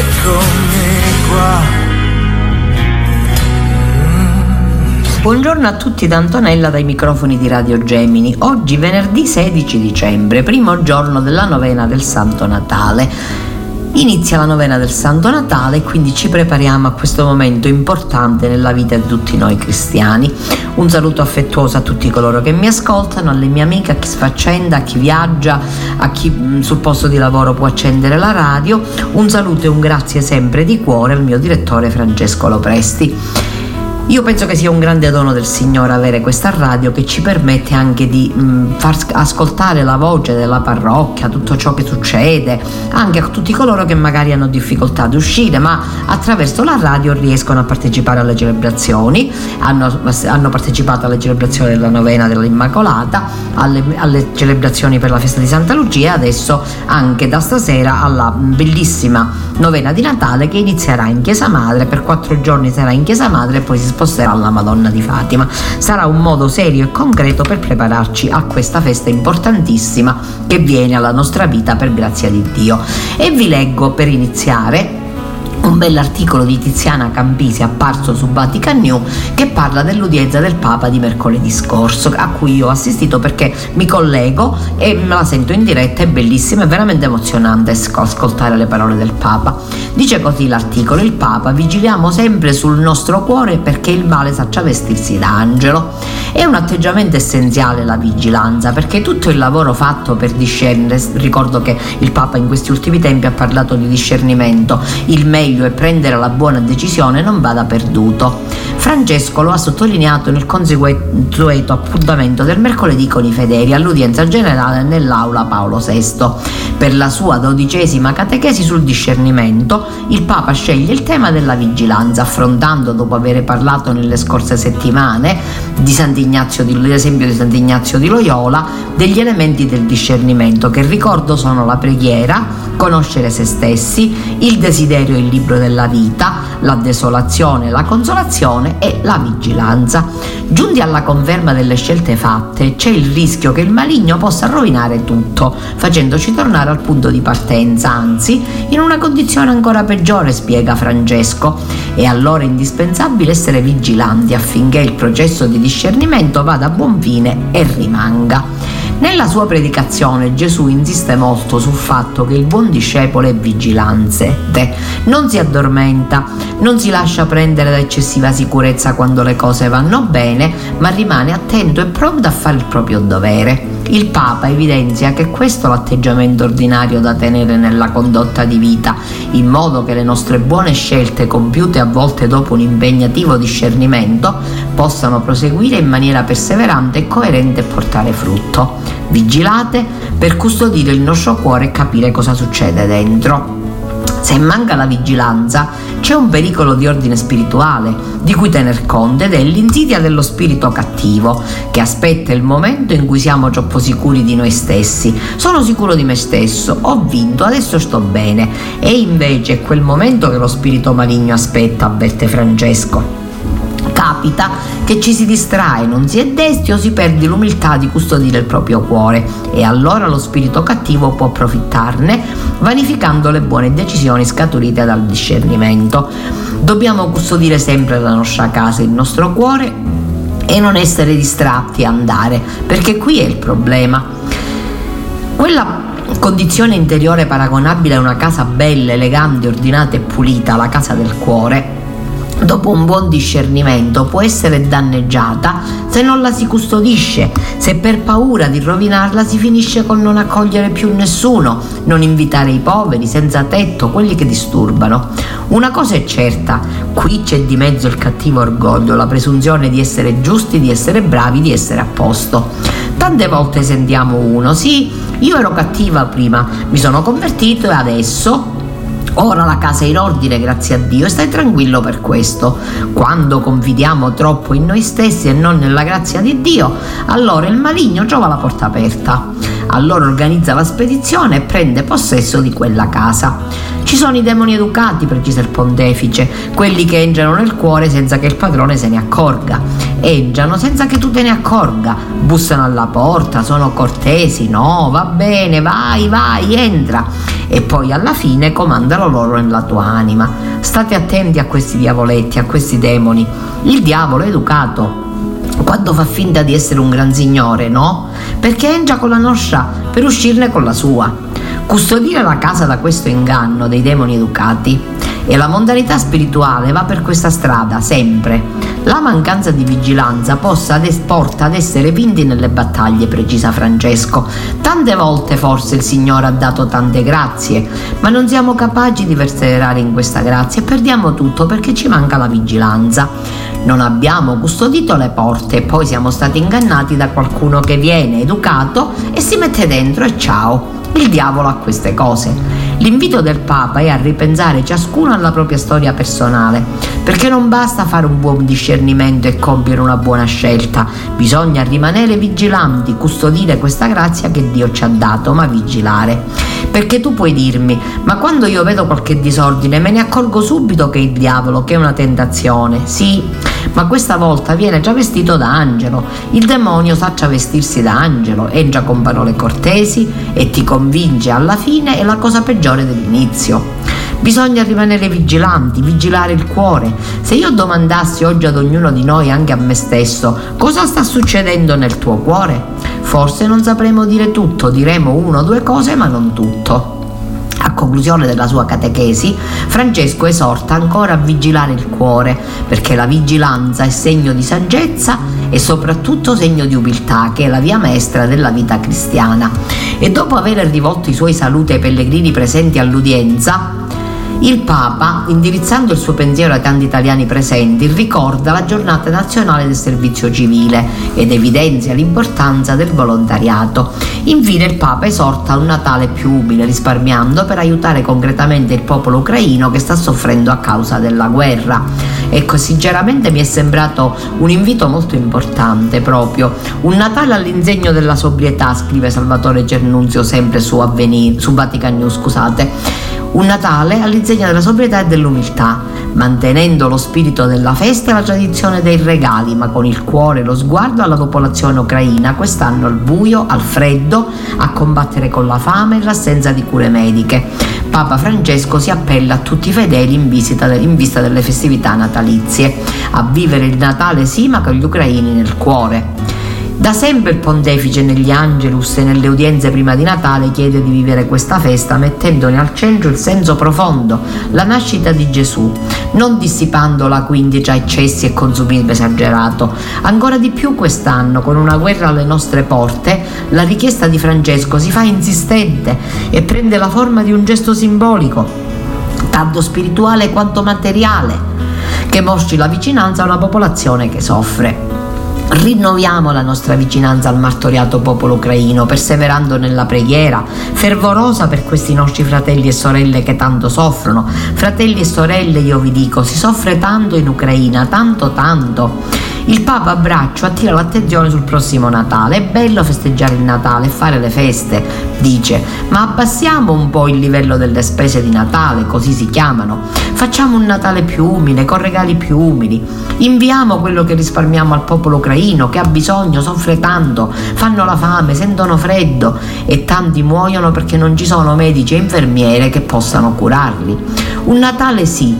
eccomi qua Buongiorno a tutti da Antonella dai microfoni di Radio Gemini. Oggi venerdì 16 dicembre, primo giorno della novena del Santo Natale. Inizia la novena del Santo Natale e quindi ci prepariamo a questo momento importante nella vita di tutti noi cristiani. Un saluto affettuoso a tutti coloro che mi ascoltano, alle mie amiche, a chi sfaccenda, a chi viaggia, a chi mh, sul posto di lavoro può accendere la radio. Un saluto e un grazie sempre di cuore al mio direttore Francesco Lopresti. Io penso che sia un grande dono del Signore avere questa radio che ci permette anche di mh, far ascoltare la voce della parrocchia, tutto ciò che succede, anche a tutti coloro che magari hanno difficoltà ad uscire, ma attraverso la radio riescono a partecipare alle celebrazioni, hanno, hanno partecipato alle celebrazioni della novena dell'Immacolata, alle, alle celebrazioni per la festa di Santa Lucia e adesso anche da stasera alla bellissima novena di Natale che inizierà in Chiesa Madre, per quattro giorni sarà in Chiesa Madre e poi si sposterà alla Madonna di Fatima. Sarà un modo serio e concreto per prepararci a questa festa importantissima che viene alla nostra vita per grazia di Dio. E vi leggo per iniziare un bell'articolo di Tiziana Campisi apparso su Vatican New che parla dell'udienza del Papa di mercoledì scorso a cui io ho assistito perché mi collego e me la sento in diretta, è bellissima, è veramente emozionante ascoltare le parole del Papa. Dice così l'articolo, il Papa, vigiliamo sempre sul nostro cuore perché il male sappia vestirsi da angelo. È un atteggiamento essenziale la vigilanza perché tutto il lavoro fatto per discernere, ricordo che il Papa in questi ultimi tempi ha parlato di discernimento, il meglio e prendere la buona decisione non vada perduto. Francesco lo ha sottolineato nel consueto appuntamento del mercoledì con i fedeli all'udienza generale nell'aula Paolo VI. Per la sua dodicesima catechesi sul discernimento, il Papa sceglie il tema della vigilanza, affrontando, dopo aver parlato nelle scorse settimane di Sant'Ignazio di, l'esempio di Sant'Ignazio di Loyola, degli elementi del discernimento, che ricordo sono la preghiera, conoscere se stessi, il desiderio e il libro della vita, la desolazione, la consolazione e la vigilanza. Giunti alla conferma delle scelte fatte, c'è il rischio che il maligno possa rovinare tutto, facendoci tornare al punto di partenza, anzi, in una condizione ancora peggiore, spiega Francesco. È allora indispensabile essere vigilanti affinché il processo di discernimento vada a buon fine e rimanga. Nella sua predicazione Gesù insiste molto sul fatto che il buon discepolo è vigilante, non si addormenta, non si lascia prendere da eccessiva sicurezza quando le cose vanno bene, ma rimane attento e pronto a fare il proprio dovere. Il Papa evidenzia che questo è l'atteggiamento ordinario da tenere nella condotta di vita, in modo che le nostre buone scelte compiute a volte dopo un impegnativo discernimento possano proseguire in maniera perseverante e coerente e portare frutto. Vigilate per custodire il nostro cuore e capire cosa succede dentro. Se manca la vigilanza, c'è un pericolo di ordine spirituale di cui tener conto ed è l'insidia dello spirito cattivo che aspetta il momento in cui siamo troppo sicuri di noi stessi. Sono sicuro di me stesso, ho vinto, adesso sto bene. E invece è quel momento che lo spirito maligno aspetta, avverte Francesco capita che ci si distrae, non si è desti o si perde l'umiltà di custodire il proprio cuore e allora lo spirito cattivo può approfittarne vanificando le buone decisioni scaturite dal discernimento. Dobbiamo custodire sempre la nostra casa, il nostro cuore e non essere distratti a andare, perché qui è il problema. Quella condizione interiore paragonabile a una casa bella, elegante, ordinata e pulita, la casa del cuore, dopo un buon discernimento può essere danneggiata se non la si custodisce, se per paura di rovinarla si finisce con non accogliere più nessuno, non invitare i poveri, senza tetto, quelli che disturbano. Una cosa è certa, qui c'è di mezzo il cattivo orgoglio, la presunzione di essere giusti, di essere bravi, di essere a posto. Tante volte sentiamo uno, sì, io ero cattiva prima, mi sono convertito e adesso Ora la casa è in ordine, grazie a Dio, e stai tranquillo per questo. Quando confidiamo troppo in noi stessi e non nella grazia di Dio, allora il maligno trova la porta aperta. Allora organizza la spedizione e prende possesso di quella casa. Ci sono i demoni educati, precisa il pontefice, quelli che entrano nel cuore senza che il padrone se ne accorga. Entrano senza che tu te ne accorga, bussano alla porta, sono cortesi, no, va bene, vai, vai, entra. E poi alla fine comandano loro nella tua anima. State attenti a questi diavoletti, a questi demoni. Il diavolo è educato, quando fa finta di essere un gran signore, no? Perché entra con la nostra per uscirne con la sua. Custodire la casa da questo inganno dei demoni educati e la mondanità spirituale va per questa strada sempre. La mancanza di vigilanza ad porta ad essere vinti nelle battaglie, precisa Francesco. Tante volte forse il Signore ha dato tante grazie, ma non siamo capaci di perseverare in questa grazia e perdiamo tutto perché ci manca la vigilanza. Non abbiamo custodito le porte e poi siamo stati ingannati da qualcuno che viene educato e si mette dentro e ciao. Il diavolo ha queste cose. L'invito del Papa è a ripensare ciascuno alla propria storia personale, perché non basta fare un buon discernimento e compiere una buona scelta, bisogna rimanere vigilanti, custodire questa grazia che Dio ci ha dato, ma vigilare. Perché tu puoi dirmi, ma quando io vedo qualche disordine me ne accorgo subito che è il diavolo, che è una tentazione. Sì, ma questa volta viene travestito da angelo. Il demonio sa travestirsi da angelo, entra con parole cortesi e ti convince alla fine è la cosa peggiore dell'inizio. Bisogna rimanere vigilanti, vigilare il cuore. Se io domandassi oggi ad ognuno di noi, anche a me stesso, cosa sta succedendo nel tuo cuore, forse non sapremo dire tutto, diremo una o due cose, ma non tutto. Conclusione della sua catechesi, Francesco esorta ancora a vigilare il cuore, perché la vigilanza è segno di saggezza e soprattutto segno di umiltà, che è la via maestra della vita cristiana. E dopo aver rivolto i suoi saluti ai pellegrini presenti all'udienza, il Papa, indirizzando il suo pensiero ai tanti italiani presenti, ricorda la giornata nazionale del servizio civile ed evidenzia l'importanza del volontariato. Infine il Papa esorta un Natale più umile, risparmiando per aiutare concretamente il popolo ucraino che sta soffrendo a causa della guerra. Ecco, sinceramente mi è sembrato un invito molto importante proprio. Un Natale all'insegno della sobrietà, scrive Salvatore Cernunzio sempre su, Avvenir, su Vatican News, scusate un Natale all'insegna della sobrietà e dell'umiltà, mantenendo lo spirito della festa e la tradizione dei regali, ma con il cuore e lo sguardo alla popolazione ucraina, quest'anno al buio, al freddo, a combattere con la fame e l'assenza di cure mediche. Papa Francesco si appella a tutti i fedeli in, in vista delle festività natalizie, a vivere il Natale sì, ma con gli ucraini nel cuore. Da sempre il pontefice negli Angelus e nelle udienze prima di Natale chiede di vivere questa festa mettendone al centro il senso profondo, la nascita di Gesù, non dissipandola quindi tra eccessi e consumismo esagerato. Ancora di più quest'anno, con una guerra alle nostre porte, la richiesta di Francesco si fa insistente e prende la forma di un gesto simbolico, tanto spirituale quanto materiale, che mostri la vicinanza a una popolazione che soffre. Rinnoviamo la nostra vicinanza al martoriato popolo ucraino, perseverando nella preghiera fervorosa per questi nostri fratelli e sorelle che tanto soffrono. Fratelli e sorelle, io vi dico, si soffre tanto in Ucraina, tanto tanto il Papa a braccio attira l'attenzione sul prossimo Natale. È bello festeggiare il Natale e fare le feste, dice, ma abbassiamo un po' il livello delle spese di Natale, così si chiamano. Facciamo un Natale più umile, con regali più umili. Inviamo quello che risparmiamo al popolo ucraino che ha bisogno, soffre tanto, fanno la fame, sentono freddo e tanti muoiono perché non ci sono medici e infermiere che possano curarli. Un Natale sì,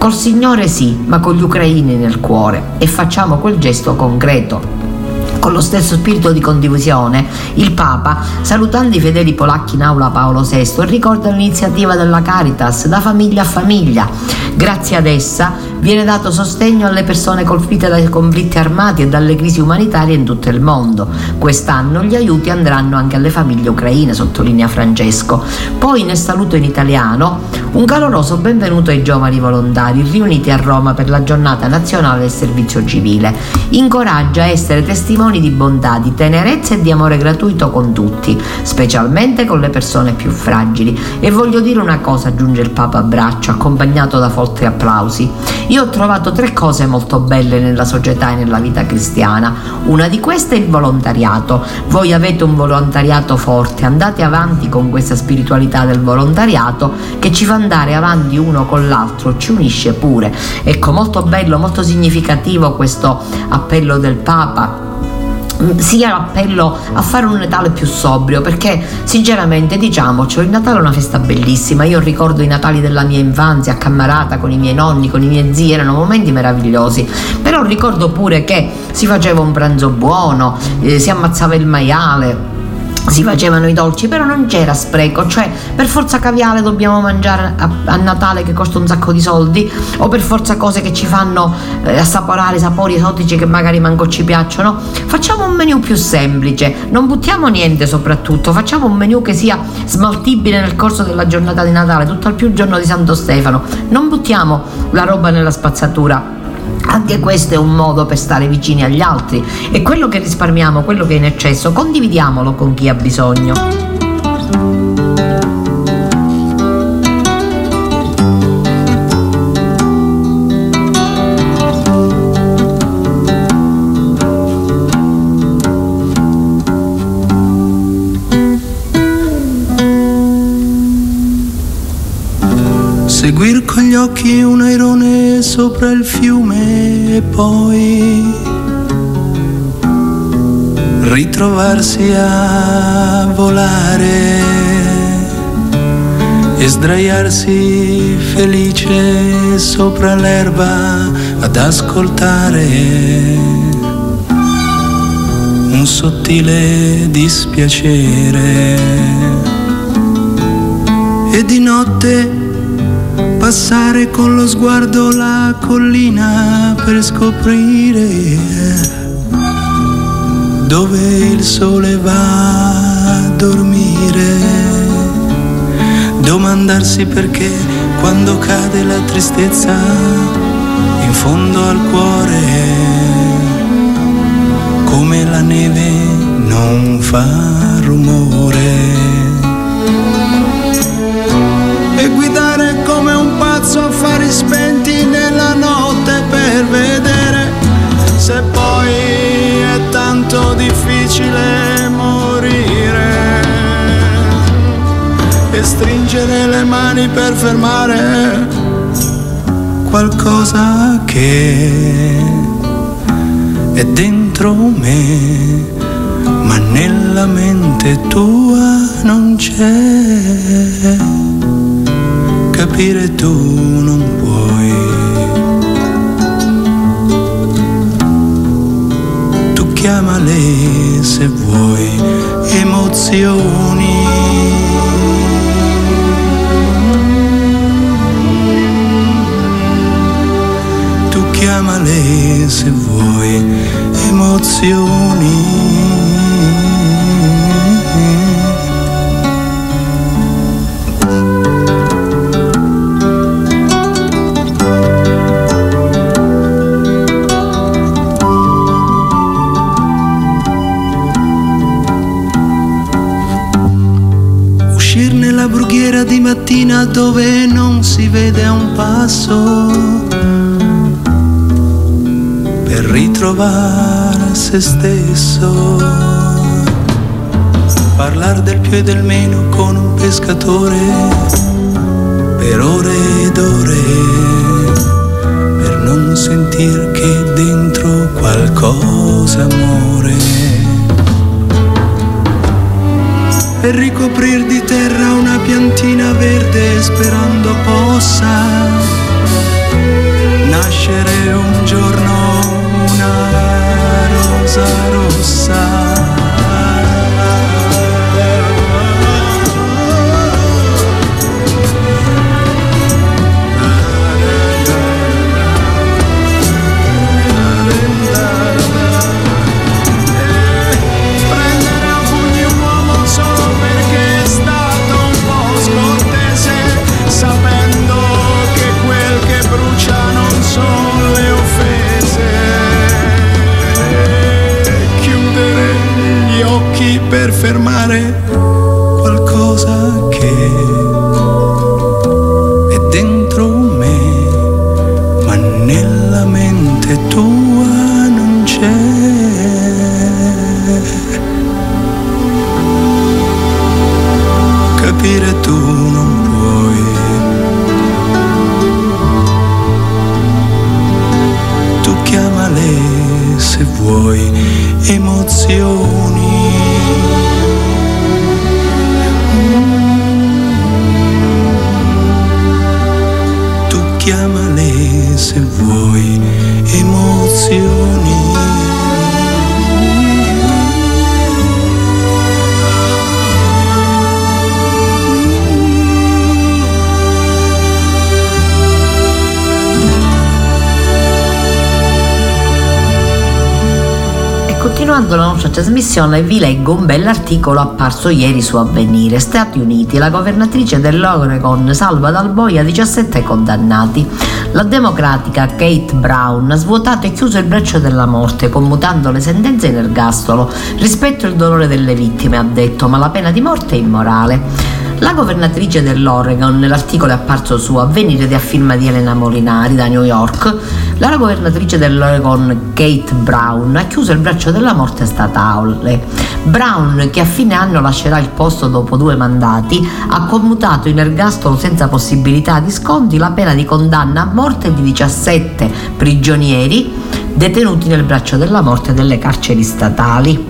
Col Signore sì, ma con gli ucraini nel cuore e facciamo quel gesto concreto. Con lo stesso spirito di condivisione, il Papa, salutando i fedeli polacchi in aula Paolo VI, ricorda l'iniziativa della Caritas da famiglia a famiglia. Grazie ad essa viene dato sostegno alle persone colpite dai conflitti armati e dalle crisi umanitarie in tutto il mondo. Quest'anno gli aiuti andranno anche alle famiglie ucraine, sottolinea Francesco. Poi nel saluto in italiano un caloroso benvenuto ai giovani volontari riuniti a Roma per la giornata nazionale del servizio civile. Incoraggia a essere testimoni di bontà, di tenerezza e di amore gratuito con tutti, specialmente con le persone più fragili. E voglio dire una cosa, aggiunge il Papa a braccio, accompagnato da forti applausi. Io ho trovato tre cose molto belle nella società e nella vita cristiana. Una di queste è il volontariato. Voi avete un volontariato forte, andate avanti con questa spiritualità del volontariato che ci fa andare avanti uno con l'altro, ci unisce pure. Ecco, molto bello, molto significativo questo appello del Papa sia l'appello a fare un Natale più sobrio perché sinceramente diciamocelo il Natale è una festa bellissima. Io ricordo i Natali della mia infanzia accammarata con i miei nonni con i miei zii erano momenti meravigliosi. Però ricordo pure che si faceva un pranzo buono eh, si ammazzava il maiale si facevano i dolci, però non c'era spreco, cioè per forza caviale dobbiamo mangiare a, a, Natale che costa un sacco di soldi o per forza cose che ci fanno eh, assaporare sapori esotici che magari manco ci piacciono. Facciamo un menù più semplice, non buttiamo niente soprattutto, facciamo un menù che sia smaltibile nel corso della giornata di Natale, tutto al più giorno di Santo Stefano. Non buttiamo la roba nella spazzatura anche questo è un modo per stare vicini agli altri e quello che risparmiamo, quello che è in eccesso, condividiamolo con chi ha bisogno. Poi ritrovarsi a volare e sdraiarsi felice sopra l'erba ad ascoltare un sottile dispiacere. E di notte passare con lo sguardo la collina per scoprire dove il sole va a dormire. Domandarsi perché quando cade la tristezza in fondo al cuore, come la neve non fa rumore. E guidare un pazzo affari spenti nella notte per vedere se poi è tanto difficile morire. E stringere le mani per fermare qualcosa che è dentro me ma nella mente tua non c'è capire tu non puoi. Tu chiamale se vuoi emozioni. Tu chiamale se vuoi emozioni. Mattina dove non si vede un passo per ritrovare se stesso. Parlar del più e del meno con un pescatore per ore ed ore per non sentir che dentro qualcosa muore. E ricoprir di terra una piantina verde sperando possa nascere un giorno una rosa rosa rossa. fermare trasmissione vi leggo un bell'articolo apparso ieri su Avvenire. Stati Uniti, la governatrice dell'Oregon salva dal boia 17 condannati. La democratica Kate Brown ha svuotato e chiuso il braccio della morte, commutando le sentenze in ergastolo. Rispetto il dolore delle vittime, ha detto, ma la pena di morte è immorale. La governatrice dell'Oregon, nell'articolo apparso su Avvenire di affirma di Elena Molinari da New York, la governatrice dell'Oregon Kate Brown ha chiuso il braccio della morte statale. Brown, che a fine anno lascerà il posto dopo due mandati, ha commutato in ergastolo senza possibilità di sconti la pena di condanna a morte di 17 prigionieri detenuti nel braccio della morte delle carceri statali.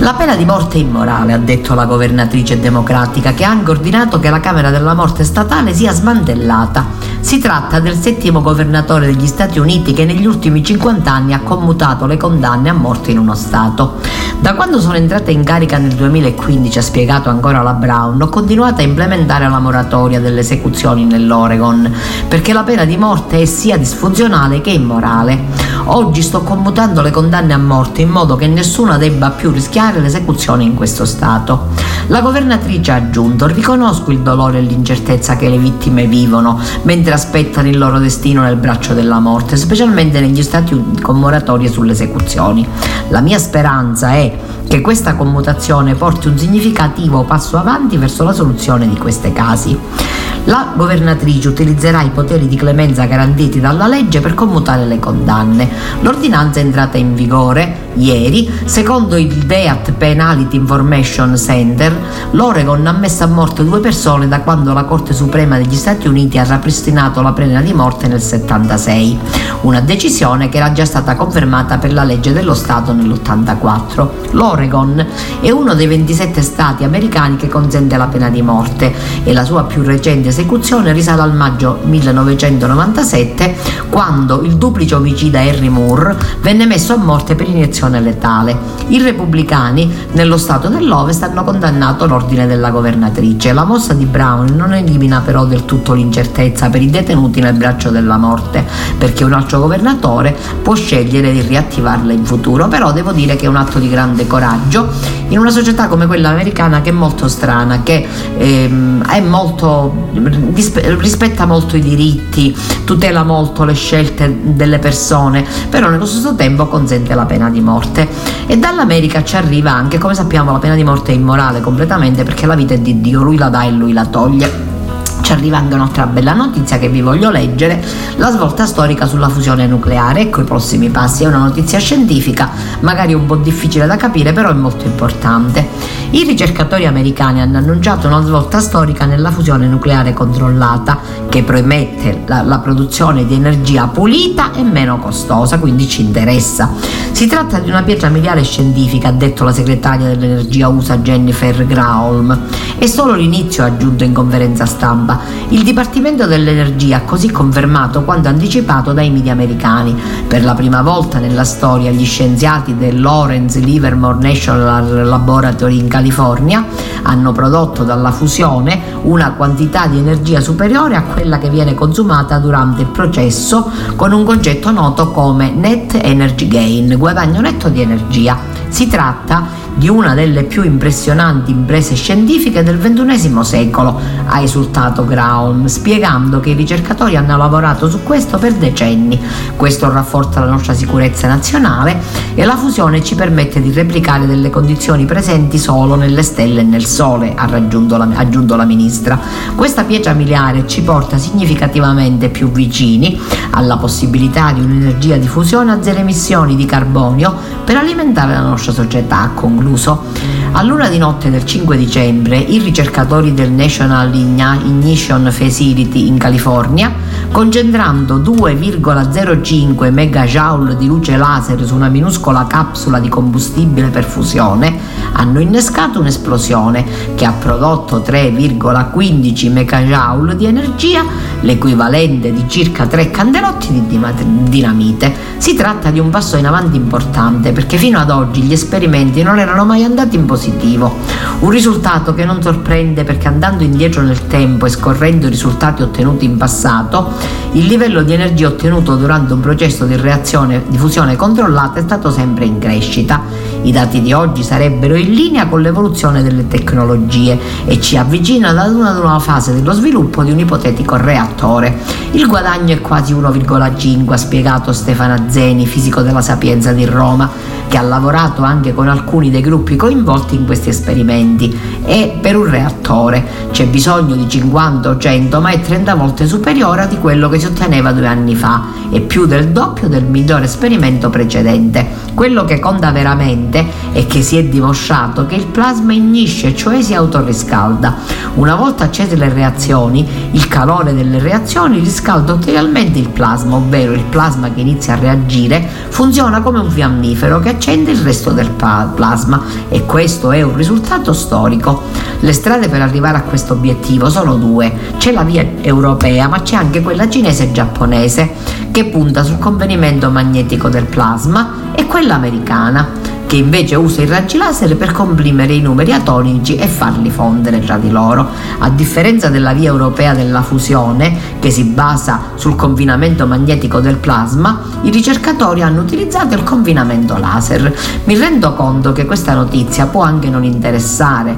La pena di morte è immorale, ha detto la governatrice democratica, che ha anche ordinato che la Camera della Morte statale sia smantellata. Si tratta del settimo governatore degli Stati Uniti che negli ultimi 50 anni ha commutato le condanne a morte in uno Stato. Da quando sono entrata in carica nel 2015, ha spiegato ancora la Brown, ho continuato a implementare la moratoria delle esecuzioni nell'Oregon, perché la pena di morte è sia disfunzionale che immorale. Oggi sto commutando le condanne a morte in modo che nessuno debba più rischiare l'esecuzione in questo Stato. La governatrice ha aggiunto: Riconosco il dolore e l'incertezza che le vittime vivono mentre aspettano il loro destino nel braccio della morte, specialmente negli Stati Uniti con moratorie sulle esecuzioni. La mia speranza è che questa commutazione porti un significativo passo avanti verso la soluzione di questi casi. La governatrice utilizzerà i poteri di clemenza garantiti dalla legge per commutare le condanne. L'ordinanza è entrata in vigore ieri. Secondo il DEAT Penality Information Center, l'Oregon ha messo a morte due persone da quando la Corte Suprema degli Stati Uniti ha ripristinato la pena di morte nel 76, una decisione che era già stata confermata per la legge dello Stato nell'84. L'Oregon è uno dei 27 stati americani che consente la pena di morte e la sua più recente esecuzione risale al maggio 1997 quando il duplice omicida Harry Moore venne messo a morte per iniezione letale. I repubblicani nello stato dell'Ovest hanno condannato l'ordine della governatrice. La mossa di Brown non elimina però del tutto l'incertezza per i detenuti nel braccio della morte, perché un altro governatore può scegliere di riattivarla in futuro, però devo dire che è un atto di grande coraggio in una società come quella americana che è molto strana, che ehm, è molto rispetta molto i diritti, tutela molto le scelte delle persone, però nello stesso tempo consente la pena di morte. E dall'America ci arriva anche, come sappiamo, la pena di morte è immorale completamente perché la vita è di Dio, lui la dà e lui la toglie ci arriva anche un'altra bella notizia che vi voglio leggere, la svolta storica sulla fusione nucleare. Ecco i prossimi passi, è una notizia scientifica, magari un po' difficile da capire, però è molto importante. I ricercatori americani hanno annunciato una svolta storica nella fusione nucleare controllata che promette la, la produzione di energia pulita e meno costosa, quindi ci interessa. Si tratta di una pietra miliare scientifica, ha detto la segretaria dell'energia USA Jennifer Graholm. È solo l'inizio, ha aggiunto in conferenza stampa. Il Dipartimento dell'Energia ha così confermato quanto anticipato dai media americani. Per la prima volta nella storia gli scienziati del Lawrence Livermore National Laboratory in California hanno prodotto dalla fusione una quantità di energia superiore a quella che viene consumata durante il processo con un concetto noto come net energy gain, guadagno netto di energia. Si tratta di una delle più impressionanti imprese scientifiche del XXI secolo, ha esultato Graum, spiegando che i ricercatori hanno lavorato su questo per decenni. Questo rafforza la nostra sicurezza nazionale e la fusione ci permette di replicare delle condizioni presenti solo nelle stelle e nel Sole, ha la, aggiunto la ministra. Questa pietra miliare ci porta significativamente più vicini alla possibilità di un'energia di fusione a zero emissioni di carbonio per alimentare la nostra società, ha concluso concluso. A luna di notte del 5 dicembre i ricercatori del National Ignition Facility in California, concentrando 2,05 megajoule di luce laser su una minuscola capsula di combustibile per fusione, hanno innescato un'esplosione che ha prodotto 3,15 megajoule di energia, l'equivalente di circa 3 candelotti di dinamite. Si tratta di un passo in avanti importante perché fino ad oggi gli esperimenti non erano mai andati in positivo. Un risultato che non sorprende perché andando indietro nel tempo e scorrendo i risultati ottenuti in passato, il livello di energia ottenuto durante un processo di reazione di fusione controllata è stato sempre in crescita. I dati di oggi sarebbero in linea con l'evoluzione delle tecnologie e ci avvicinano ad una nuova fase dello sviluppo di un ipotetico reattore. Il guadagno è quasi 1,5, ha spiegato Stefano Zeni, fisico della Sapienza di Roma, che ha lavorato anche con alcuni dei gruppi coinvolti in questi esperimenti. E per un reattore c'è bisogno di 50 o 100, ma è 30 volte superiore di quello che si otteneva due anni fa e più del doppio del migliore esperimento precedente. Quello che conta veramente è che si è dimostrato che il plasma ignisce, cioè si autoriscalda. Una volta accese le reazioni, il calore delle reazioni riscalda ulteriormente il plasma, ovvero il plasma che inizia a reagire funziona come un fiammifero che accende il resto del plasma e questo è un risultato storico. Le strade per arrivare a questo obiettivo sono due, c'è la via europea ma c'è anche quella cinese e giapponese che punta sul convenimento magnetico del plasma e quella americana che invece usa i raggi laser per comprimere i numeri atonici e farli fondere tra di loro. A differenza della via europea della fusione, che si basa sul confinamento magnetico del plasma, i ricercatori hanno utilizzato il confinamento laser. Mi rendo conto che questa notizia può anche non interessare,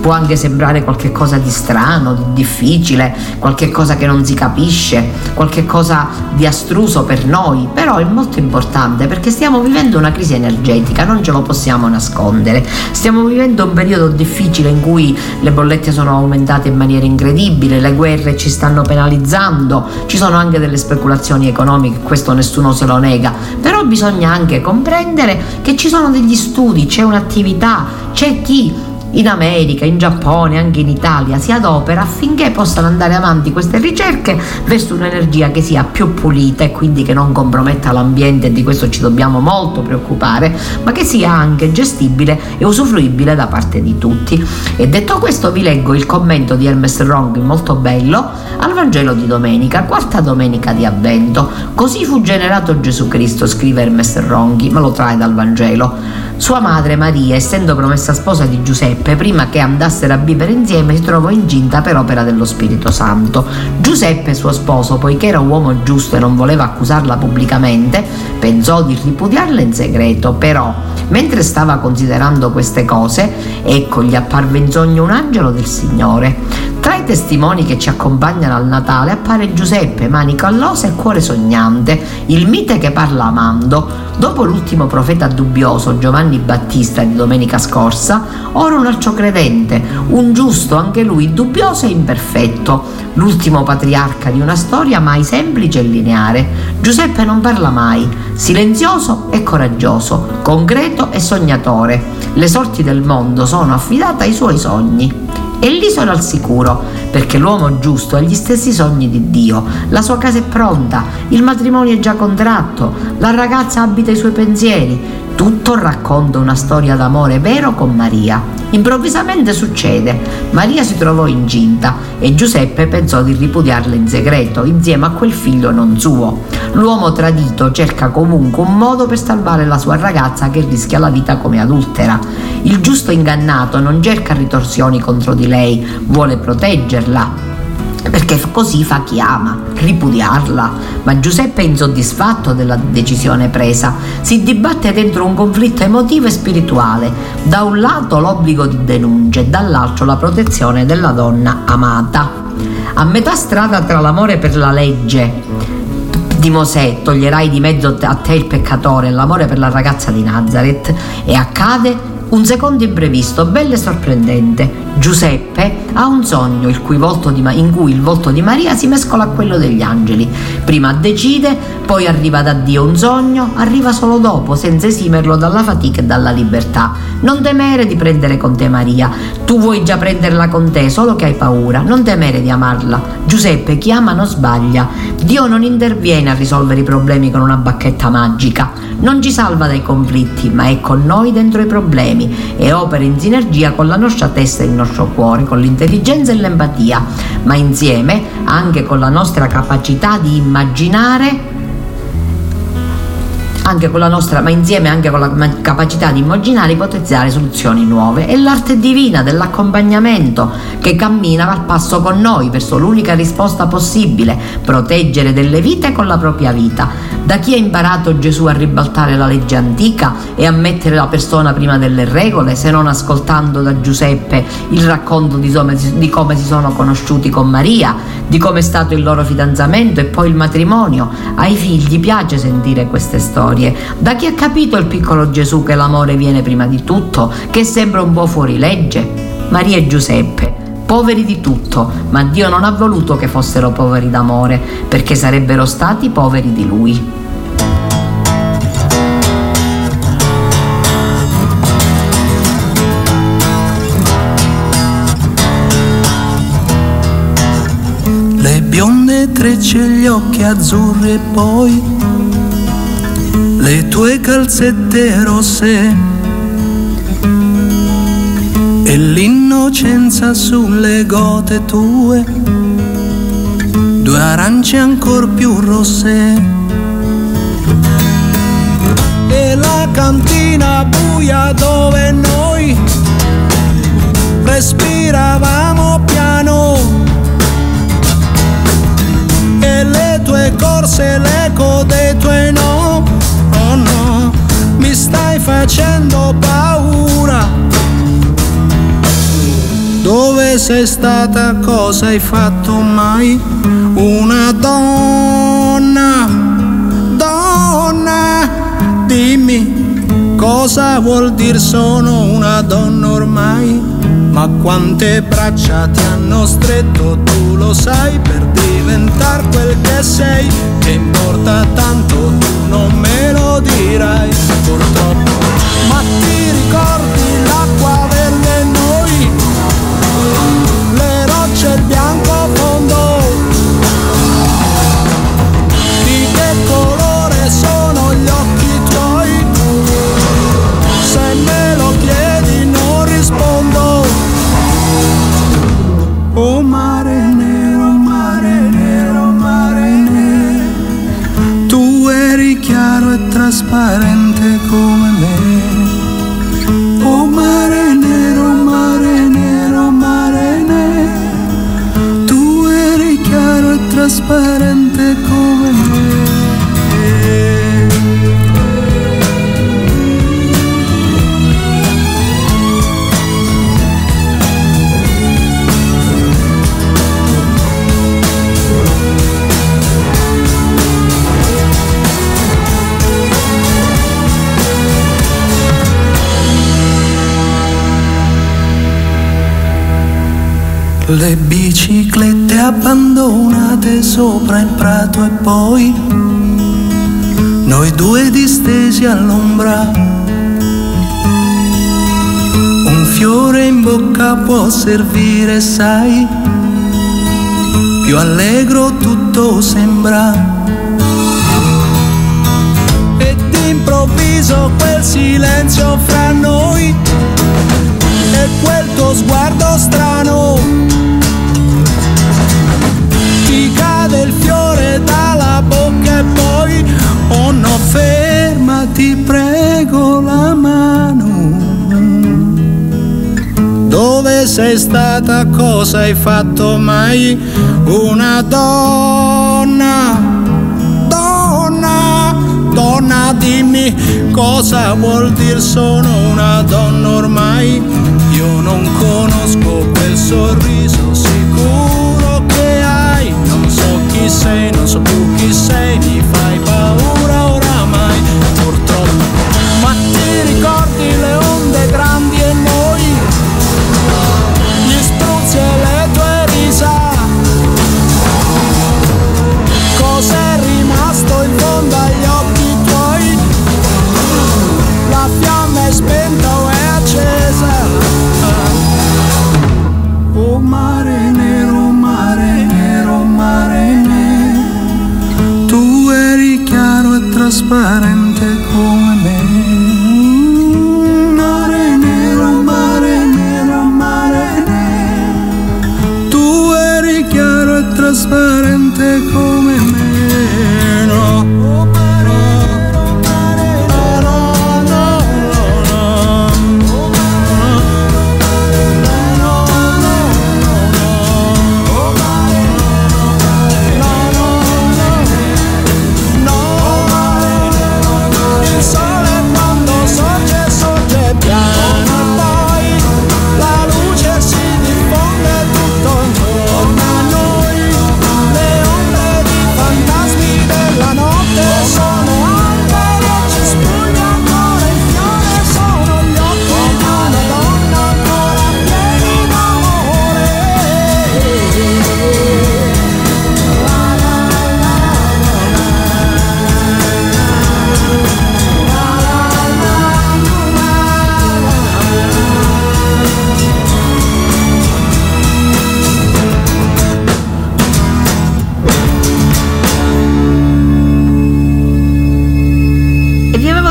può anche sembrare qualcosa di strano, di difficile, qualcosa che non si capisce, qualcosa di astruso per noi, però è molto importante perché stiamo vivendo una crisi energetica, non ce lo possiamo nascondere. Stiamo vivendo un periodo difficile in cui le bollette sono aumentate in maniera incredibile, le guerre ci stanno penalizzando, ci sono anche delle speculazioni economiche, questo nessuno se lo nega, però bisogna anche comprendere che ci sono degli studi, c'è un'attività, c'è chi in America, in Giappone, anche in Italia si adopera affinché possano andare avanti queste ricerche verso un'energia che sia più pulita e quindi che non comprometta l'ambiente e di questo ci dobbiamo molto preoccupare, ma che sia anche gestibile e usufruibile da parte di tutti. E detto questo vi leggo il commento di Hermes Rong molto bello al Vangelo di domenica, quarta domenica di Avvento. Così fu generato Gesù Cristo, scrive Hermes Ronghi, ma lo trae dal Vangelo. Sua madre Maria, essendo promessa sposa di Giuseppe, prima che andassero a vivere insieme, si trovò incinta per opera dello Spirito Santo. Giuseppe, suo sposo, poiché era uomo giusto e non voleva accusarla pubblicamente, pensò di ripudiarla in segreto, però, mentre stava considerando queste cose, ecco gli apparve in sogno un angelo del Signore. Tra i testimoni che ci accompagnano al Natale appare Giuseppe, manico all'osa e cuore sognante, il mite che parla amando. Dopo l'ultimo profeta dubbioso, Giovanni Battista di domenica scorsa, ora un altro credente, un giusto anche lui dubbioso e imperfetto, l'ultimo patriarca di una storia mai semplice e lineare. Giuseppe non parla mai, silenzioso e coraggioso, concreto e sognatore. Le sorti del mondo sono affidate ai suoi sogni. E lì sono al sicuro, perché l'uomo giusto ha gli stessi sogni di Dio, la sua casa è pronta, il matrimonio è già contratto, la ragazza abita i suoi pensieri, Tutto racconta una storia d'amore vero con Maria. Improvvisamente succede, Maria si trovò incinta e Giuseppe pensò di ripudiarla in segreto insieme a quel figlio non suo. L'uomo tradito cerca comunque un modo per salvare la sua ragazza che rischia la vita come adultera. Il giusto ingannato non cerca ritorsioni contro di lei, vuole proteggerla perché così fa chi ama, ripudiarla. Ma Giuseppe è insoddisfatto della decisione presa, si dibatte dentro un conflitto emotivo e spirituale, da un lato l'obbligo di denuncia e dall'altro la protezione della donna amata. A metà strada tra l'amore per la legge di Mosè, toglierai di mezzo a te il peccatore l'amore per la ragazza di Nazareth, e accade un secondo imprevisto, bello e sorprendente. Giuseppe ha un sogno di, in cui il volto di Maria si mescola a quello degli angeli. Prima decide, poi arriva da Dio un sogno, arriva solo dopo, senza esimerlo dalla fatica e dalla libertà. Non temere di prendere con te Maria. Tu vuoi già prenderla con te, solo che hai paura. Non temere di amarla. Giuseppe, chi ama non sbaglia. Dio non interviene a risolvere i problemi con una bacchetta magica. Non ci salva dai conflitti, ma è con noi dentro i problemi e opera in sinergia con la nostra testa e il nostro cuore, con l'intelligenza e l'empatia, ma insieme anche con la nostra capacità di immaginare anche con la nostra, ma insieme anche con la capacità di immaginare e ipotizzare soluzioni nuove. È l'arte divina dell'accompagnamento che cammina al passo con noi verso l'unica risposta possibile, proteggere delle vite con la propria vita. Da chi ha imparato Gesù a ribaltare la legge antica e a mettere la persona prima delle regole, se non ascoltando da Giuseppe il racconto di di come si sono conosciuti con Maria, di come è stato il loro fidanzamento e poi il matrimonio. Ai figli piace sentire queste storie storie. Da chi ha capito il piccolo Gesù che l'amore viene prima di tutto, che sembra un po' fuori legge? Maria e Giuseppe poveri di tutto, ma Dio non ha voluto che fossero poveri d'amore, perché sarebbero stati poveri di Lui. Le bionde trecce, gli occhi azzurri e poi le tue calzette rosse e l'innocenza sulle gote tue, due arance ancor più rosse. E la cantina buia dove noi respiravamo piano e le tue corse, l'eco dei tuoi no stai facendo paura. Dove sei stata, cosa hai fatto mai? Una donna, donna, dimmi cosa vuol dire sono una donna ormai? Ma quante braccia ti hanno stretto, tu lo sai, per diventare quel che sei, che importa tanto, tu non me lo dirai. Purtroppo, ma ti ricordi e abbandonate sopra il prato e poi noi due distesi all'ombra. Un fiore in bocca può servire, sai, più allegro tutto sembra. E all'improvviso quel silenzio fra noi e quel tuo sguardo strano. Cade il fiore dalla bocca e poi, oh no, fermati, prego la mano. Dove sei stata? Cosa hai fatto mai? Una donna, donna, donna, dimmi cosa vuol dire sono una donna ormai. Io non conosco quel sorriso sicuro sei, non so più chi sei,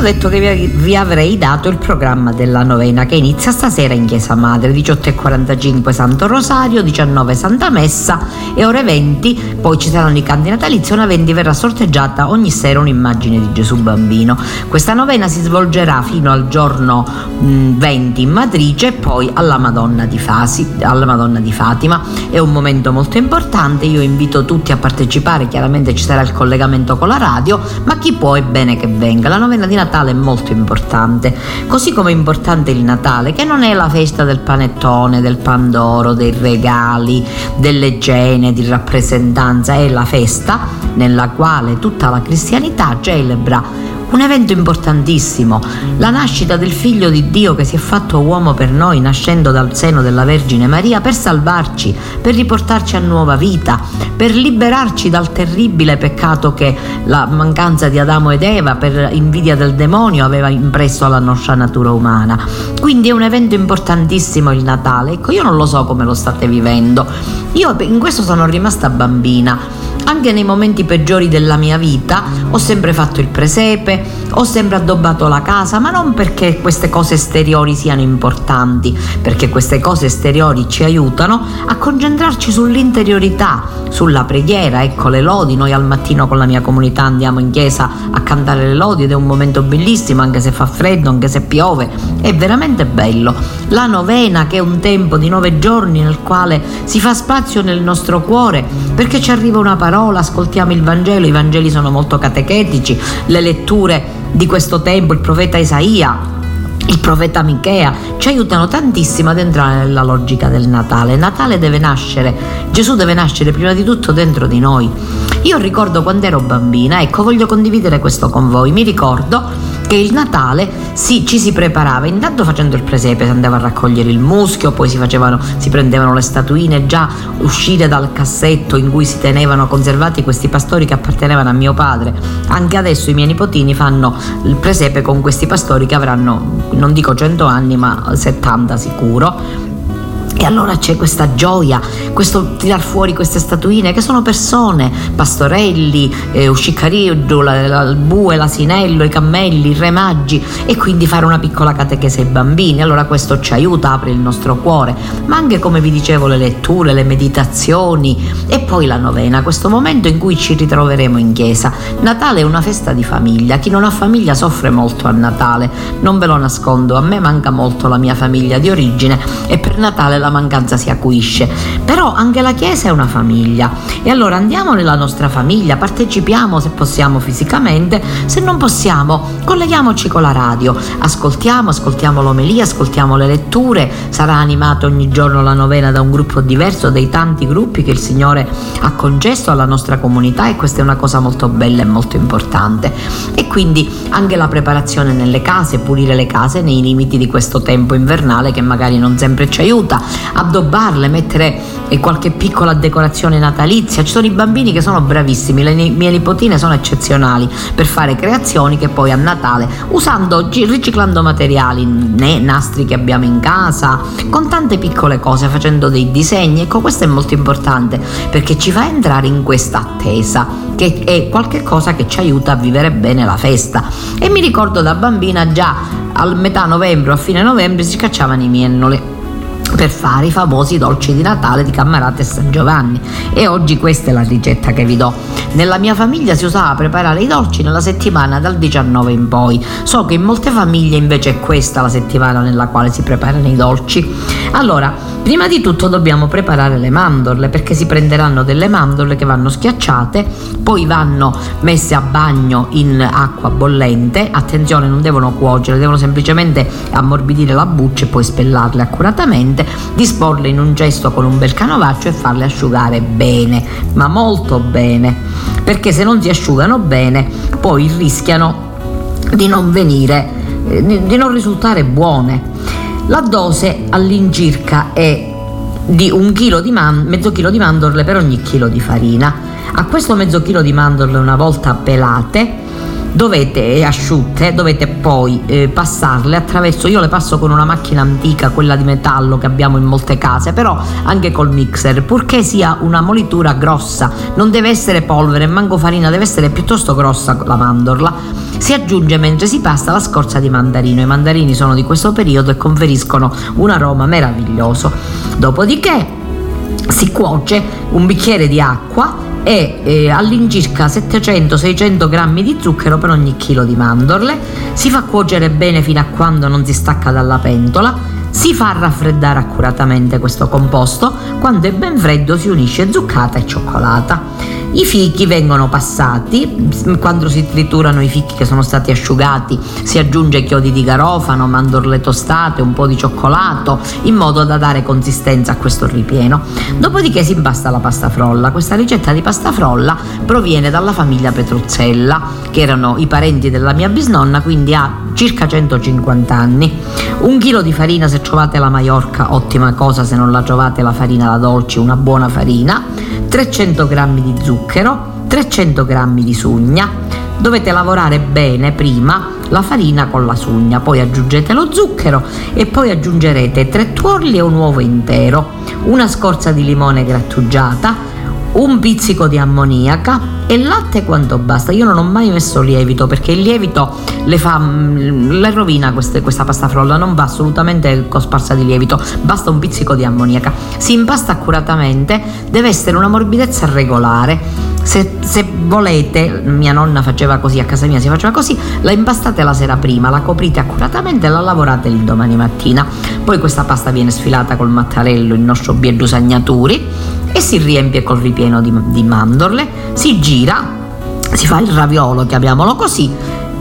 detto che vi, avrei dato il programma della novena che inizia stasera in Chiesa Madre, 18.45 Santo Rosario, 19 Santa Messa e ore 20, poi ci saranno i canti natalizi, ora 20 verrà sorteggiata ogni sera un'immagine di Gesù bambino. Questa novena si svolgerà fino al giorno mh, 20 in Matrice e poi alla Madonna di Fasi, alla Madonna di Fatima. È un momento molto importante, io invito tutti a partecipare, chiaramente ci sarà il collegamento con la radio, ma chi può è bene che venga. La novena di Natale è molto importante, così come è importante il Natale, che non è la festa del panettone, del pandoro, dei regali, delle cene, di rappresentanza, è la festa nella quale tutta la cristianità celebra un evento importantissimo, la nascita del figlio di Dio che si è fatto uomo per noi, nascendo dal seno della Vergine Maria, per salvarci, per riportarci a nuova vita, per liberarci dal terribile peccato che la mancanza di Adamo ed Eva, per invidia del demonio, aveva impresso alla nostra natura umana. Quindi è un evento importantissimo il Natale. Ecco, io non lo so come lo state vivendo. Io in questo sono rimasta bambina. Anche nei momenti peggiori della mia vita ho sempre fatto il presepe, ho sempre addobbato la casa, ma non perché queste cose esteriori siano importanti, perché queste cose esteriori ci aiutano a concentrarci sull'interiorità, sulla preghiera, ecco le lodi, noi al mattino con la mia comunità andiamo in chiesa a cantare le lodi ed è un momento bellissimo, anche se fa freddo, anche se piove, è veramente bello. La novena che è un tempo di nove giorni nel quale si fa spazio nel nostro cuore perché ci arriva una parola, ascoltiamo il Vangelo, i Vangeli sono molto catechetici, le letture di questo tempo, il profeta Isaia, il profeta Michea ci aiutano tantissimo ad entrare nella logica del Natale. Natale deve nascere, Gesù deve nascere prima di tutto dentro di noi. Io ricordo quando ero bambina, ecco, voglio condividere questo con voi. Mi ricordo che il Natale sì, ci si preparava intanto facendo il presepe, si andava a raccogliere il muschio, poi si facevano, si prendevano le statuine già uscite dal cassetto in cui si tenevano conservati questi pastori che appartenevano a mio padre. Anche adesso i miei nipotini fanno il presepe con questi pastori che avranno non dico 100 anni ma 70 sicuro e allora c'è questa gioia, questo tirar fuori queste statuine che sono persone, pastorelli, eh, usciccarillo, il bue, l'asinello, i cammelli, i re maggi e quindi fare una piccola catechesi ai bambini. Allora questo ci aiuta, apre il nostro cuore, ma anche come vi dicevo le letture, le meditazioni e poi la novena, questo momento in cui ci ritroveremo in chiesa. Natale è una festa di famiglia, chi non ha famiglia soffre molto a Natale, non ve lo nascondo, a me manca molto la mia famiglia di origine e per Natale la mancanza si acuisce. Però anche la Chiesa è una famiglia e allora andiamo nella nostra famiglia, partecipiamo se possiamo fisicamente, se non possiamo colleghiamoci con la radio, ascoltiamo, ascoltiamo l'omelia, ascoltiamo le letture, sarà animata ogni giorno la novena da un gruppo diverso dei tanti gruppi che il Signore ha concesso alla nostra comunità e questa è una cosa molto bella e molto importante. E quindi anche la preparazione nelle case, pulire le case nei limiti di questo tempo invernale che magari non sempre ci aiuta, addobbarle, mettere eh, qualche piccola decorazione natalizia. Ci sono i bambini che sono bravissimi, le mie nipotine sono eccezionali per fare creazioni che poi a Natale, usando, riciclando materiali, né, nastri che abbiamo in casa, con tante piccole cose, facendo dei disegni. Ecco, questo è molto importante perché ci fa entrare in questa attesa, che è qualcosa che ci aiuta a vivere bene la festa. E mi ricordo da bambina già a metà novembre o a fine novembre si cacciavano i miennoli per fare i famosi dolci di Natale di Cammarate e San Giovanni. E oggi questa è la ricetta che vi do. Nella mia famiglia si usava preparare i dolci nella settimana dal 19 in poi. So che in molte famiglie invece è questa la settimana nella quale si preparano i dolci. Allora, prima di tutto dobbiamo preparare le mandorle perché si prenderanno delle mandorle che vanno schiacciate, poi vanno messe a bagno in acqua bollente. Attenzione, non devono cuocere, devono semplicemente ammorbidire la buccia e poi spellarle accuratamente disporle in un gesto con un bel canovaccio e farle asciugare bene, ma molto bene, perché se non si asciugano bene poi rischiano di non venire, eh, di non risultare buone. La dose all'incirca è di un chilo di man- mezzo chilo di mandorle per ogni chilo di farina. A questo mezzo chilo di mandorle una volta pelate dovete asciutte, dovete poi eh, passarle attraverso, io le passo con una macchina antica, quella di metallo che abbiamo in molte case, però anche col mixer, purché sia una molitura grossa, non deve essere polvere, manco farina, deve essere piuttosto grossa la mandorla. Si aggiunge mentre si passa la scorza di mandarino, i mandarini sono di questo periodo e conferiscono un aroma meraviglioso. Dopodiché si cuoce un bicchiere di acqua e eh, all'incirca 700-600 g di zucchero per ogni chilo di mandorle, si fa cuocere bene fino a quando non si stacca dalla pentola, si fa raffreddare accuratamente questo composto, quando è ben freddo si unisce zuccata e cioccolata. I fichi vengono passati, quando si triturano i fichi che sono stati asciugati si aggiunge chiodi di garofano, mandorle tostate, un po' di cioccolato, in modo da dare consistenza a questo ripieno. Dopodiché si impasta la pasta frolla. Questa ricetta di pasta frolla proviene dalla famiglia Petruzzella, che erano i parenti della mia bisnonna, quindi ha circa 150 anni. Un chilo di farina se trovate la Maiorca, ottima cosa, se non la trovate la farina da dolci, una buona farina, 300 g di zucchero, 300 g di sugna. Dovete lavorare bene prima la farina con la sugna, poi aggiungete lo zucchero e poi aggiungerete tre tuorli e un uovo intero, una scorza di limone grattugiata, un pizzico di ammoniaca e latte quanto basta. Io non ho mai messo lievito perché il lievito le, fa, mm, le rovina queste, questa pasta frolla, non va assolutamente cosparsa di lievito, basta un pizzico di ammoniaca. Si impasta accuratamente, deve essere una morbidezza regolare. Se, se, volete, mia nonna faceva così, a casa mia si faceva così, la impastate la sera prima, la coprite accuratamente e la lavorate il domani mattina. Poi questa pasta viene sfilata col mattarello in nostro bieddu sagnaturi e si riempie col ripieno di, di mandorle, si gira, si fa il raviolo, chiamiamolo così,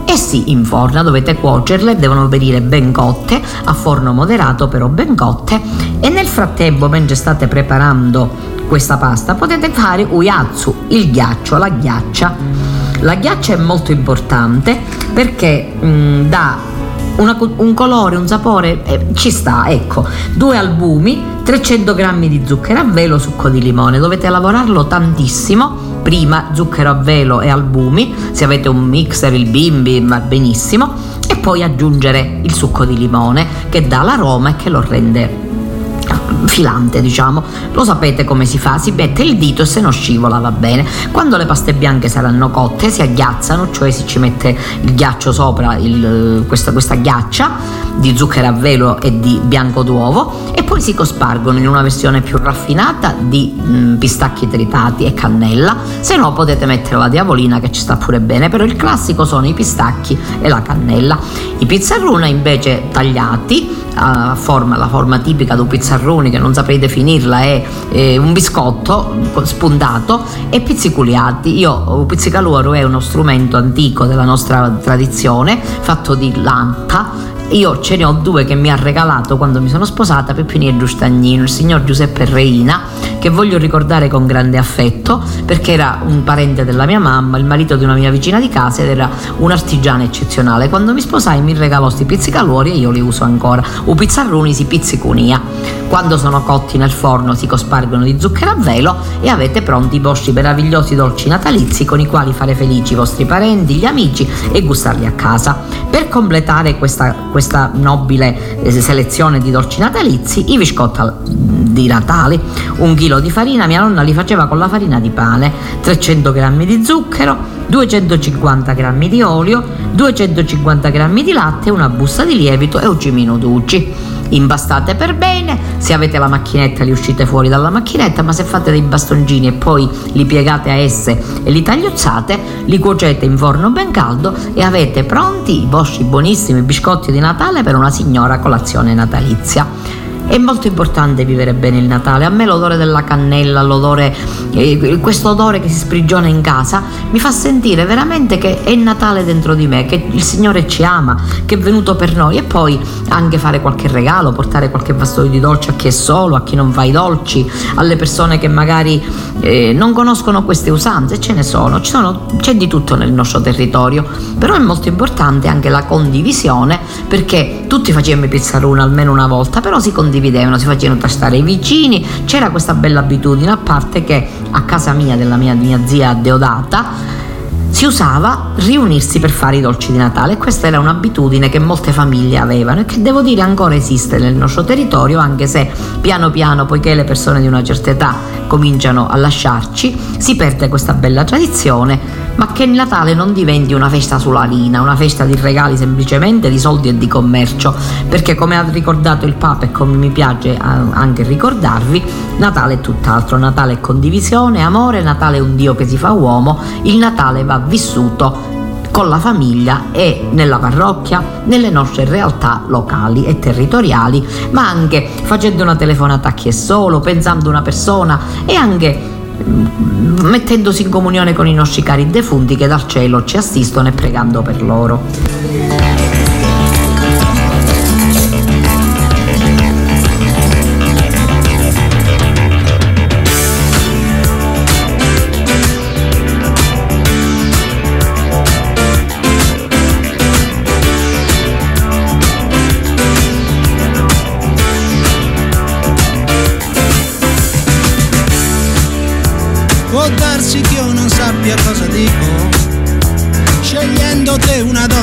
e si inforna, dovete cuocerle, devono venire ben cotte, a forno moderato però ben cotte e nel frattempo mentre state preparando questa pasta potete fare uyatsu, il ghiaccio, la ghiaccia. La ghiaccia è molto importante perché mh, dà una, un colore, un sapore, eh, ci sta, ecco, due albumi, 300 g di zucchero a velo, succo di limone, dovete lavorarlo tantissimo, prima zucchero a velo e albumi, se avete un mixer, il bimbi va benissimo, e poi aggiungere il succo di limone che dà l'aroma e che lo rende filante, diciamo. Lo sapete come si fa? Si mette il dito e se non scivola va bene. Quando le paste bianche saranno cotte si agghiazzano, cioè si ci mette il ghiaccio sopra il, questa, questa ghiaccia di zucchero a velo e di bianco d'uovo e poi si cospargono in una versione più raffinata di mh, mm, pistacchi tritati e cannella, se no potete mettere la diavolina che ci sta pure bene, però il classico sono i pistacchi e la cannella. I pizzarruna invece tagliati a forma, la forma tipica di un pizzarroni che non saprei definirla è, è un biscotto spuntato e pizziculiati. Io, il pizzicaluoro è uno strumento antico della nostra tradizione fatto di lanta io ce ne ho due che mi ha regalato quando mi sono sposata Peppini e Giustagnino, il signor Giuseppe Reina, che voglio ricordare con grande affetto perché era un parente della mia mamma, il marito di una mia vicina di casa ed era un artigiano eccezionale. Quando mi sposai mi regalò sti pizzicaluori e io li uso ancora. U pizzarruni si pizzicunia. Quando sono cotti nel forno si cospargono di zucchero a velo e avete pronti i vostri meravigliosi dolci natalizi con i quali fare felici i vostri parenti, gli amici e gustarli a casa. Per completare questa, questa questa nobile eh, selezione di dolci natalizi, i biscotti di Natale, un chilo di farina, mia nonna li faceva con la farina di pane, 300 g di zucchero, 250 g di olio, 250 g di latte, una busta di lievito e un cimino duci impastate per bene, se avete la macchinetta li uscite fuori dalla macchinetta, ma se fate dei bastoncini e poi li piegate a esse e li tagliuzzate, li cuocete in forno ben caldo e avete pronti i vostri buonissimi biscotti di Natale per una signora colazione natalizia. È molto importante vivere bene il Natale. A me l'odore della cannella, l'odore, eh, questo odore che si sprigiona in casa, mi fa sentire veramente che è Natale dentro di me, che il Signore ci ama, che è venuto per noi. E poi anche fare qualche regalo, portare qualche bastone di dolce a chi è solo, a chi non fa i dolci, alle persone che magari eh, non conoscono queste usanze. Ce ne sono, sono, c'è di tutto nel nostro territorio. Però è molto importante anche la condivisione, perché tutti facevamo i pizzaruna almeno una volta, però si condivide condividevano, si facevano tastare i vicini, c'era questa bella abitudine, a parte che a casa mia, della mia, mia zia Deodata, si usava riunirsi per fare i dolci di Natale. E questa era un'abitudine che molte famiglie avevano e che devo dire ancora esiste nel nostro territorio anche se piano piano poiché le persone di una certa età cominciano a lasciarci si perde questa bella tradizione ma che il Natale non diventi una festa sulla lina, una festa di regali semplicemente di soldi e di commercio, perché come ha ricordato il Papa e come mi piace anche ricordarvi, Natale è tutt'altro, Natale è condivisione, amore, Natale è un Dio che si fa uomo, il Natale va vissuto con la famiglia e nella parrocchia, nelle nostre realtà locali e territoriali, ma anche facendo una telefonata a chi è solo, pensando a una persona e anche mettendosi in comunione con i nostri cari defunti che dal cielo ci assistono e pregando per loro.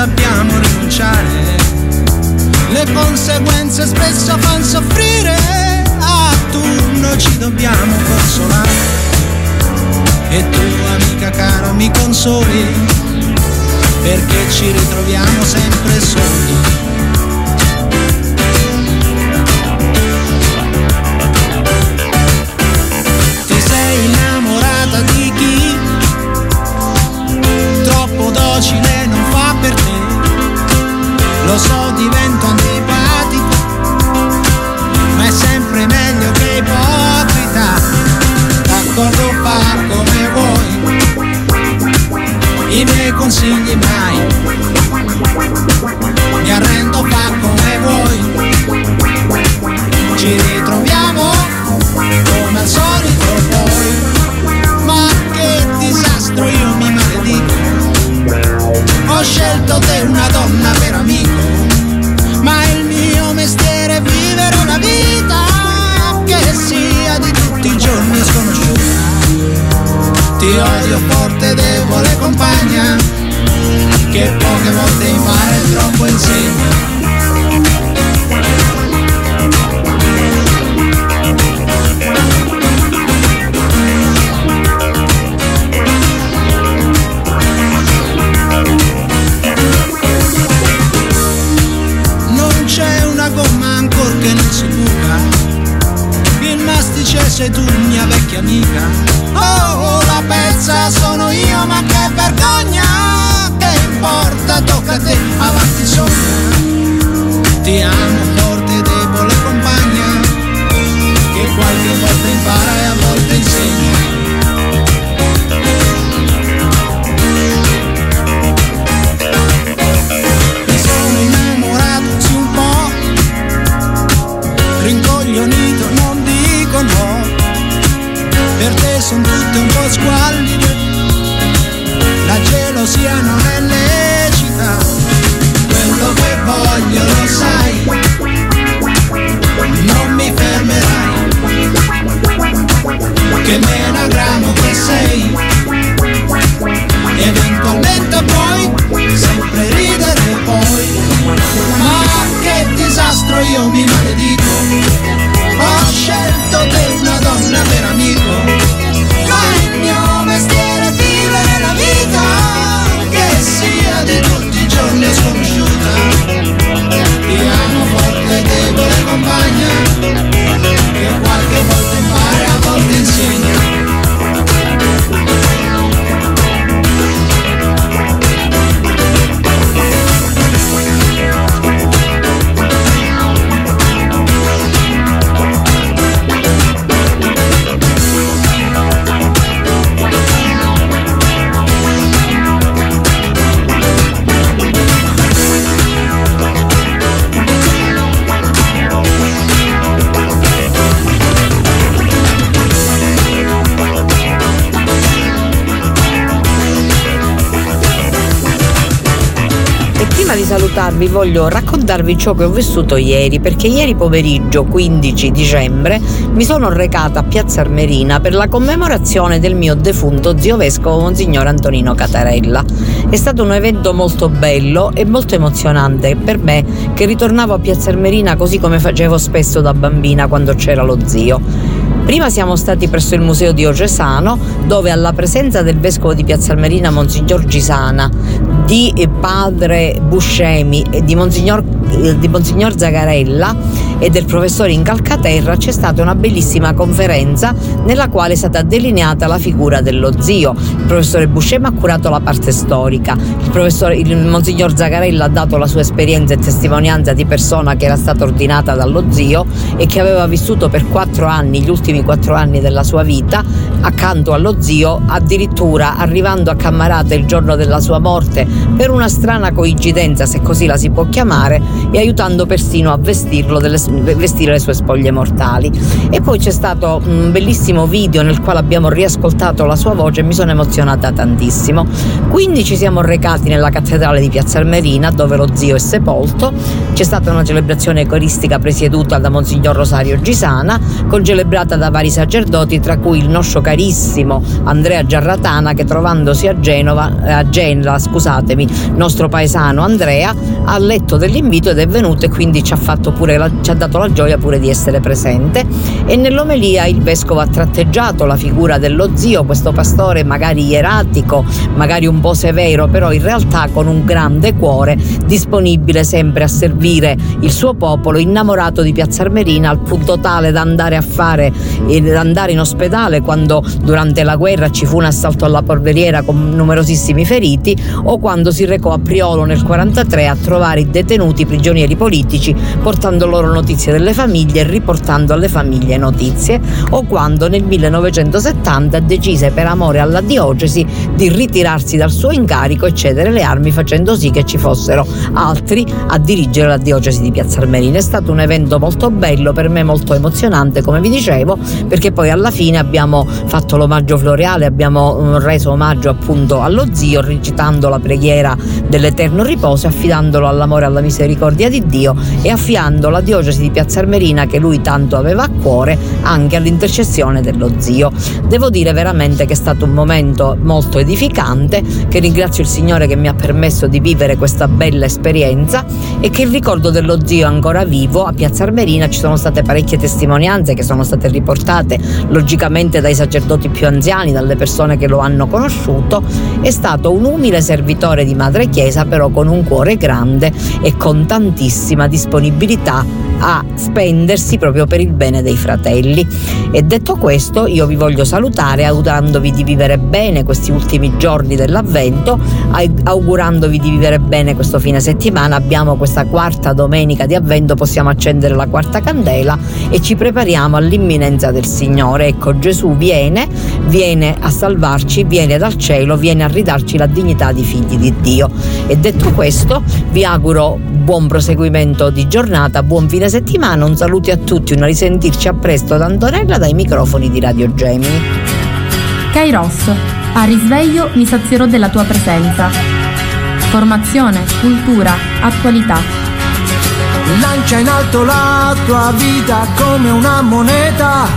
sappiamo rinunciare le conseguenze spesso fanno soffrire, a turno ci dobbiamo consolare. E tu amica cara mi consoli, perché ci ritroviamo sempre soli. Ti sei innamorata di chi troppo docile non lo so divento antipatico, ma è sempre meglio che ipocrita, d'accordo fa come vuoi, i miei consigli mai. Mi arrendo, fa come vuoi. Ci ritroviamo come al solito poi. Ma che disastro io mi maledico. Ho scelto te una donna per amico. Ti odio forte, debole compagna, che poche volte impara e troppo insegna. Ancora che non si buca. Il mastice sei tu, mia vecchia amica. Pezza sono io, ma che vergogna! Che importa, tocca a te, avanti sogna. Ti amo forte, debole compagna, che qualche volta impara e a volte insegna. Sono innamorato sì un po', non dico no, per te sono tutte un po' squallide, la gelosia non è lecita, quello che voglio lo sai, non mi fermerai, che menagramo che sei, eventualmente puoi sempre ridere poi, ma che disastro io mi maledico, prima di salutarvi voglio raccontarvi ciò che ho vissuto ieri, perché ieri pomeriggio 15 dicembre mi sono recata a Piazza Armerina per la commemorazione del mio defunto zio vescovo Monsignor Antonino Catarella. È stato un evento molto bello e molto emozionante per me che ritornavo a Piazza Armerina così come facevo spesso da bambina quando c'era lo zio. Prima siamo stati presso il Museo Diocesano, dove alla presenza del vescovo di Piazza Armerina, Monsignor Gisana, di padre Buscemi e di Monsignor, eh, di Monsignor Zagarella e del professore Incalcaterra c'è stata una bellissima conferenza nella quale è stata delineata la figura dello zio. Il professore Buscemi ha curato la parte storica, il, professore, il Monsignor Zagarella ha dato la sua esperienza e testimonianza di persona che era stata ordinata dallo zio e che aveva vissuto per quattro anni, gli ultimi quattro anni della sua vita, accanto allo zio, addirittura arrivando a Cammarata il giorno della sua morte per una strana coincidenza, se così la si può chiamare, e aiutando persino a vestirlo delle, vestire le sue spoglie mortali. E poi c'è stato un bellissimo video nel quale abbiamo riascoltato la sua voce e mi sono emozionata tantissimo. Quindi ci siamo recati nella cattedrale di Piazza Armerina dove lo zio è sepolto. C'è stata una celebrazione coristica presieduta da Monsignor Rosario Gisana, concelebrata da vari sacerdoti, tra cui il nostro carissimo Andrea Giarratana che trovandosi a Genova, eh, a Genova, scusatemi, nostro paesano Andrea, ha letto dell'invito ed è venuto e quindi ci ha, fatto pure la, ci ha dato la gioia pure di essere presente. E nell'omelia il vescovo ha tratteggiato la figura dello zio, questo pastore magari ieratico, magari un po' severo, però in realtà con un grande cuore, disponibile sempre a servire il suo popolo, innamorato di Piazza Armerina al punto tale da andare a fare andare in ospedale quando durante la guerra ci fu un assalto alla polveriera con numerosissimi feriti o quando si recò a Priolo nel 1943 a trovare i detenuti prigionieri politici portando loro notizie notizie delle famiglie riportando alle famiglie notizie o quando nel 1970 decise per amore alla diocesi di ritirarsi dal suo incarico e cedere le armi facendo sì che ci fossero altri a dirigere la diocesi di Piazza Armerina. È stato un evento molto bello, per me molto emozionante come vi dicevo perché poi alla fine abbiamo fatto l'omaggio floreale, abbiamo mm, reso omaggio appunto allo zio recitando la preghiera dell'eterno riposo affidandolo all'amore e alla misericordia di Dio e affiando la diocesi di Piazza Armerina che lui tanto aveva a cuore anche all'intercessione dello zio. Devo dire veramente che è stato un momento molto edificante, che ringrazio il Signore che mi ha permesso di vivere questa bella esperienza e che il ricordo dello zio è ancora vivo. A Piazza Armerina ci sono state parecchie testimonianze che sono state riportate logicamente dai sacerdoti più anziani, dalle persone che lo hanno conosciuto. È stato un umile servitore di Madre Chiesa, però con un cuore grande e con tantissima disponibilità a spendersi proprio per il bene dei fratelli. E detto questo, io vi voglio salutare augurandovi di vivere bene questi ultimi giorni dell'avvento, augurandovi di vivere bene questo fine settimana. Abbiamo questa quarta domenica di avvento, possiamo accendere la quarta candela e ci prepariamo all'imminenza del Signore. Ecco, Gesù viene, viene a salvarci, viene dal cielo, viene a ridarci la dignità di figli di Dio. E detto questo, vi auguro buon proseguimento di giornata, buon fine settimana, un saluto a tutti, una risentirci a presto da Antonella dai microfoni di Radio Gemini. Kairos, a risveglio mi sazierò della tua presenza. Formazione, cultura, attualità. Lancia in alto la tua vita come una moneta